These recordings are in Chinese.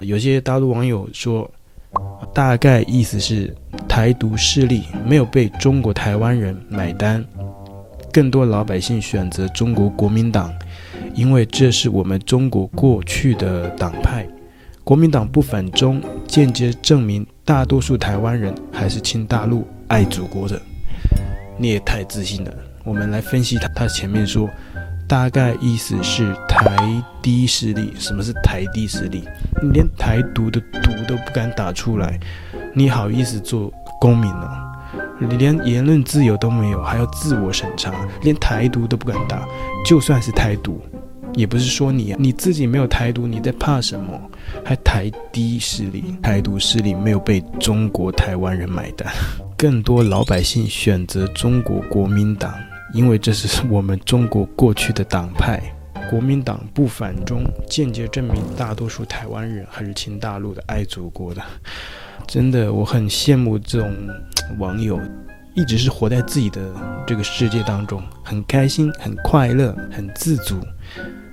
有些大陆网友说，大概意思是台独势力没有被中国台湾人买单，更多老百姓选择中国国民党，因为这是我们中国过去的党派。国民党不反中，间接证明大多数台湾人还是亲大陆、爱祖国的。你也太自信了。我们来分析他，他前面说，大概意思是台低势力。什么是台低势力？你连台独的“独”都不敢打出来，你好意思做公民呢？你连言论自由都没有，还要自我审查，连台独都不敢打。就算是台独，也不是说你啊，你自己没有台独，你在怕什么？还台低势力？台独势力没有被中国台湾人买单，更多老百姓选择中国国民党。因为这是我们中国过去的党派，国民党不反中，间接证明大多数台湾人还是亲大陆的、爱祖国的。真的，我很羡慕这种网友，一直是活在自己的这个世界当中，很开心、很快乐、很自足，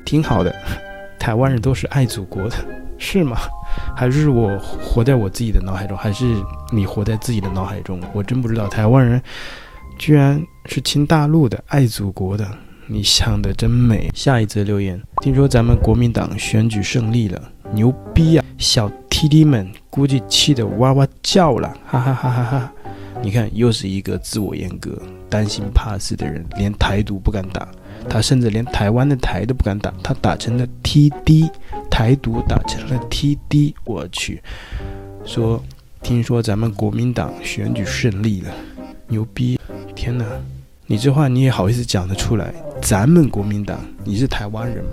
挺好的。台湾人都是爱祖国的，是吗？还是我活在我自己的脑海中，还是你活在自己的脑海中？我真不知道台湾人。居然是亲大陆的、爱祖国的，你想的真美。下一则留言，听说咱们国民党选举胜利了，牛逼啊！小 TD 们估计气得哇哇叫了，哈哈哈哈哈！你看，又是一个自我阉割、担心怕死的人，连台独不敢打，他甚至连台湾的台都不敢打，他打成了 TD，台独打成了 TD，我去！说，听说咱们国民党选举胜利了，牛逼！天哪，你这话你也好意思讲得出来？咱们国民党，你是台湾人吗？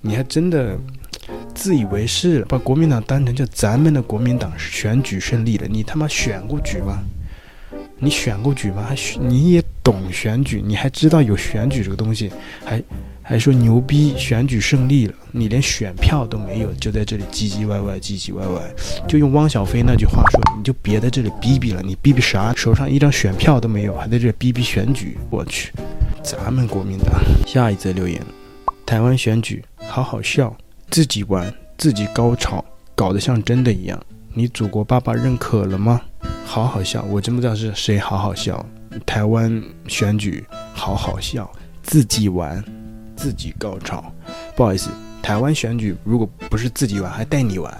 你还真的自以为是，把国民党当成就咱们的国民党选举胜利了？你他妈选过举吗？你选过举吗？还选你也懂选举？你还知道有选举这个东西？还？还说牛逼，选举胜利了，你连选票都没有，就在这里唧唧歪歪，唧唧歪歪，就用汪小菲那句话说，你就别在这里逼逼了，你逼逼啥？手上一张选票都没有，还在这逼逼选举，我去，咱们国民党。下一则留言，台湾选举好好笑，自己玩自己高潮，搞得像真的一样。你祖国爸爸认可了吗？好好笑，我真不知道是谁好好笑。台湾选举好好笑，自己玩。自己高潮，不好意思，台湾选举如果不是自己玩，还带你玩，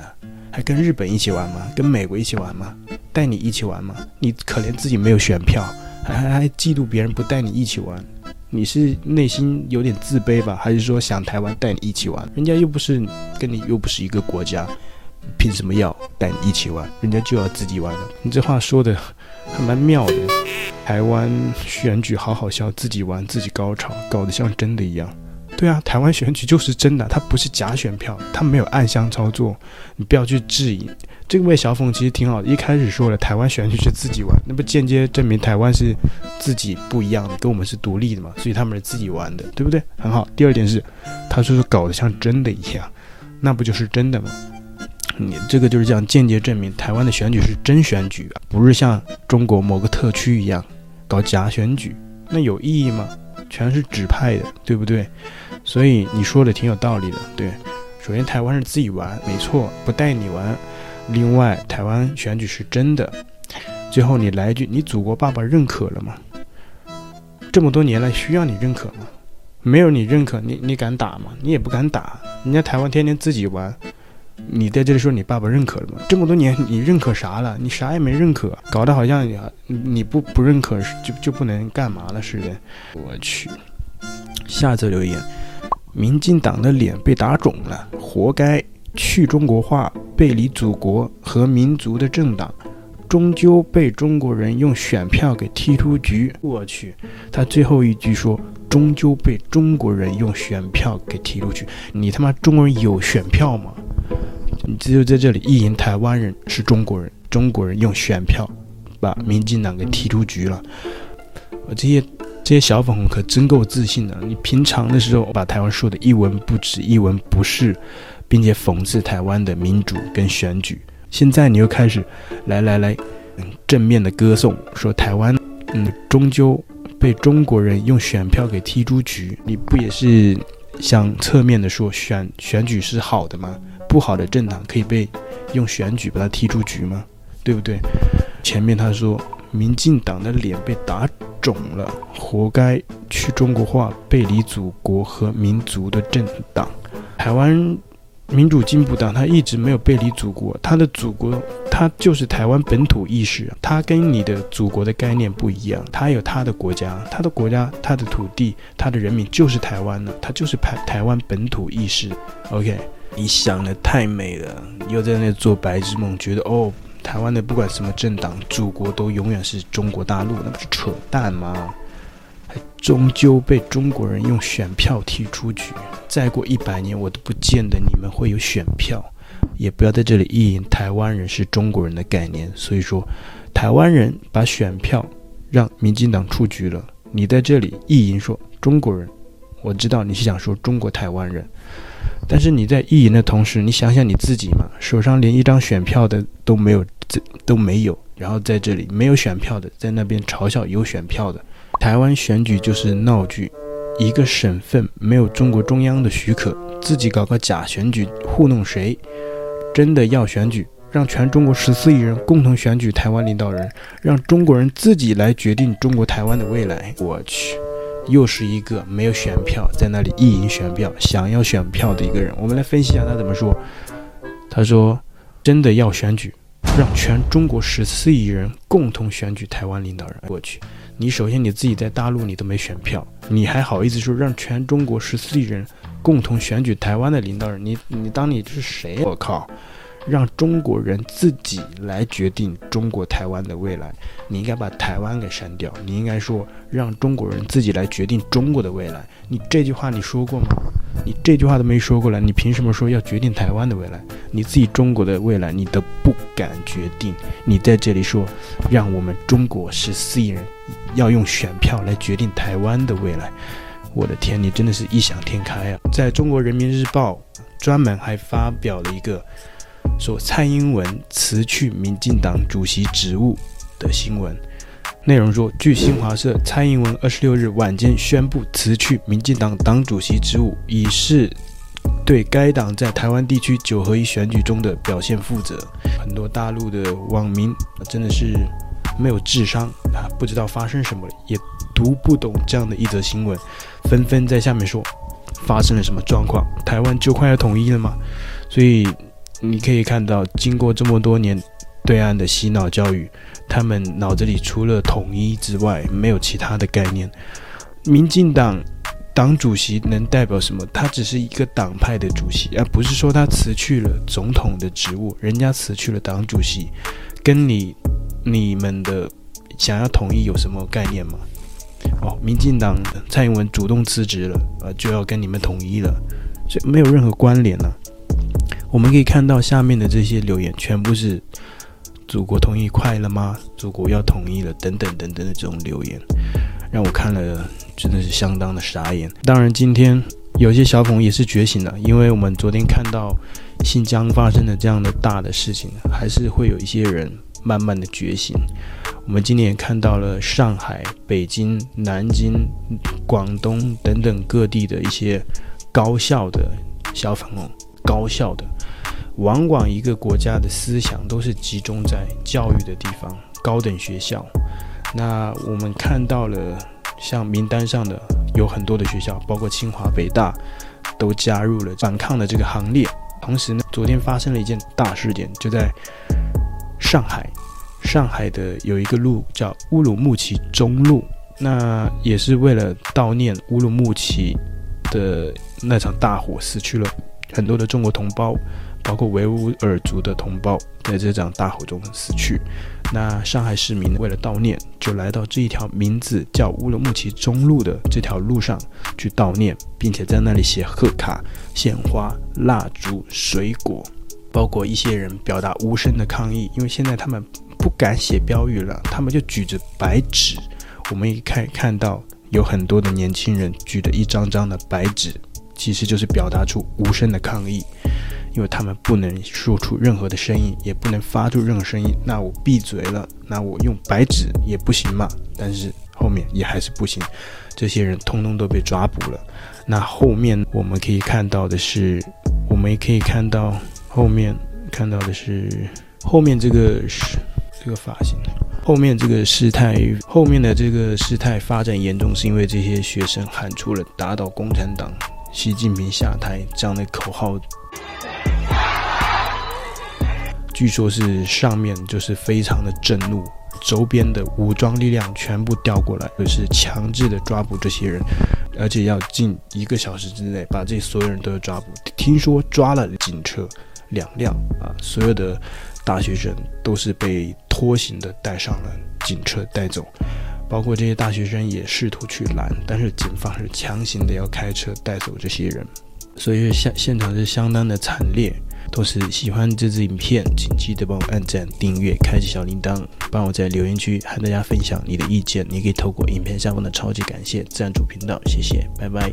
还跟日本一起玩吗？跟美国一起玩吗？带你一起玩吗？你可怜自己没有选票，还还还嫉妒别人不带你一起玩，你是内心有点自卑吧？还是说想台湾带你一起玩？人家又不是跟你又不是一个国家，凭什么要带你一起玩？人家就要自己玩的。你这话说的还蛮妙的。台湾选举好好笑，自己玩自己高潮，搞得像真的一样。对啊，台湾选举就是真的，它不是假选票，它没有暗箱操作，你不要去质疑。这位小凤其实挺好的，一开始说了台湾选举是自己玩，那不间接证明台湾是自己不一样的，跟我们是独立的嘛，所以他们是自己玩的，对不对？很好。第二点是，他说是搞得像真的一样，那不就是真的吗？你这个就是这样间接证明台湾的选举是真选举啊，不是像中国某个特区一样搞假选举，那有意义吗？全是指派的，对不对？所以你说的挺有道理的，对。首先台湾是自己玩，没错，不带你玩。另外，台湾选举是真的。最后你来一句，你祖国爸爸认可了吗？这么多年来需要你认可吗？没有你认可，你你敢打吗？你也不敢打。人家台湾天天自己玩。你在这里说你爸爸认可了吗？这么多年你认可啥了？你啥也没认可，搞得好像你你不不认可就就不能干嘛了似的。我去，下则留言，民进党的脸被打肿了，活该！去中国化、背离祖国和民族的政党，终究被中国人用选票给踢出局。我去，他最后一句说，终究被中国人用选票给踢出去。你他妈中国人有选票吗？你就在这里意淫台湾人是中国人，中国人用选票把民进党给踢出局了。我这些这些小粉红可真够自信的。你平常的时候把台湾说的一文不值一文不值，并且讽刺台湾的民主跟选举，现在你又开始来来来，正面的歌颂说台湾嗯终究被中国人用选票给踢出局，你不也是想侧面的说选选举是好的吗？不好的政党可以被用选举把他踢出局吗？对不对？前面他说，民进党的脸被打肿了，活该去中国化、背离祖国和民族的政党。台湾民主进步党他一直没有背离祖国，他的祖国他就是台湾本土意识，他跟你的祖国的概念不一样，他有他的国家，他的国家、他的土地、他的人民就是台湾的，他就是台台湾本土意识。OK，你想得太美了，又在那做白日梦，觉得哦。台湾的不管什么政党，祖国都永远是中国大陆，那不是扯淡吗？还终究被中国人用选票踢出局。再过一百年，我都不见得你们会有选票，也不要在这里意淫台湾人是中国人的概念。所以说，台湾人把选票让民进党出局了，你在这里意淫说中国人，我知道你是想说中国台湾人。但是你在意淫的同时，你想想你自己嘛，手上连一张选票的都没有，这都没有，然后在这里没有选票的，在那边嘲笑有选票的。台湾选举就是闹剧，一个省份没有中国中央的许可，自己搞个假选举糊弄谁？真的要选举，让全中国十四亿人共同选举台湾领导人，让中国人自己来决定中国台湾的未来。我去。又是一个没有选票，在那里意淫选票、想要选票的一个人。我们来分析一下他怎么说。他说：“真的要选举，让全中国十四亿人共同选举台湾领导人。”过去，你首先你自己在大陆你都没选票，你还好意思说让全中国十四亿人共同选举台湾的领导人？你你当你是谁？我靠！让中国人自己来决定中国台湾的未来，你应该把台湾给删掉。你应该说让中国人自己来决定中国的未来。你这句话你说过吗？你这句话都没说过来，你凭什么说要决定台湾的未来？你自己中国的未来你都不敢决定，你在这里说让我们中国十四亿人要用选票来决定台湾的未来，我的天，你真的是异想天开啊！在中国人民日报专门还发表了一个。说蔡英文辞去民进党主席职务的新闻内容说，据新华社，蔡英文二十六日晚间宣布辞去民进党党主席职务，以示对该党在台湾地区九合一选举中的表现负责。很多大陆的网民真的是没有智商啊，不知道发生什么了，也读不懂这样的一则新闻，纷纷在下面说发生了什么状况？台湾就快要统一了吗？所以。你可以看到，经过这么多年对岸的洗脑教育，他们脑子里除了统一之外，没有其他的概念。民进党党主席能代表什么？他只是一个党派的主席，而不是说他辞去了总统的职务。人家辞去了党主席，跟你你们的想要统一有什么概念吗？哦，民进党蔡英文主动辞职了，呃，就要跟你们统一了，这没有任何关联呢、啊。我们可以看到下面的这些留言，全部是“祖国统一快了吗？祖国要统一了”等等等等的这种留言，让我看了真的是相当的傻眼。当然，今天有些小粉也是觉醒了，因为我们昨天看到新疆发生的这样的大的事情，还是会有一些人慢慢的觉醒。我们今天也看到了上海、北京、南京、广东等等各地的一些高校的小粉红，高校的。往往一个国家的思想都是集中在教育的地方，高等学校。那我们看到了，像名单上的有很多的学校，包括清华、北大，都加入了反抗的这个行列。同时呢，昨天发生了一件大事件，就在上海，上海的有一个路叫乌鲁木齐中路，那也是为了悼念乌鲁木齐的那场大火，死去了很多的中国同胞。包括维吾尔族的同胞在这场大火中死去，那上海市民为了悼念，就来到这一条名字叫乌鲁木齐中路的这条路上去悼念，并且在那里写贺卡、献花、蜡烛、水果，包括一些人表达无声的抗议，因为现在他们不敢写标语了，他们就举着白纸。我们也可以看到有很多的年轻人举着一张张的白纸，其实就是表达出无声的抗议。因为他们不能说出任何的声音，也不能发出任何声音，那我闭嘴了，那我用白纸也不行嘛？但是后面也还是不行，这些人通通都被抓捕了。那后面我们可以看到的是，我们也可以看到后面看到的是后面这个是这个发型，后面这个事态，后面的这个事态发展严重，是因为这些学生喊出了“打倒共产党，习近平下台”这样的口号。据说是上面就是非常的震怒，周边的武装力量全部调过来，就是强制的抓捕这些人，而且要近一个小时之内把这所有人都要抓捕。听说抓了警车两辆啊，所有的大学生都是被拖行的带上了警车带走，包括这些大学生也试图去拦，但是警方是强行的要开车带走这些人，所以现现场是相当的惨烈。同时，喜欢这支影片，请记得帮我按赞、订阅、开启小铃铛，帮我在留言区和大家分享你的意见。你可以透过影片下方的超级感谢赞助频道，谢谢，拜拜。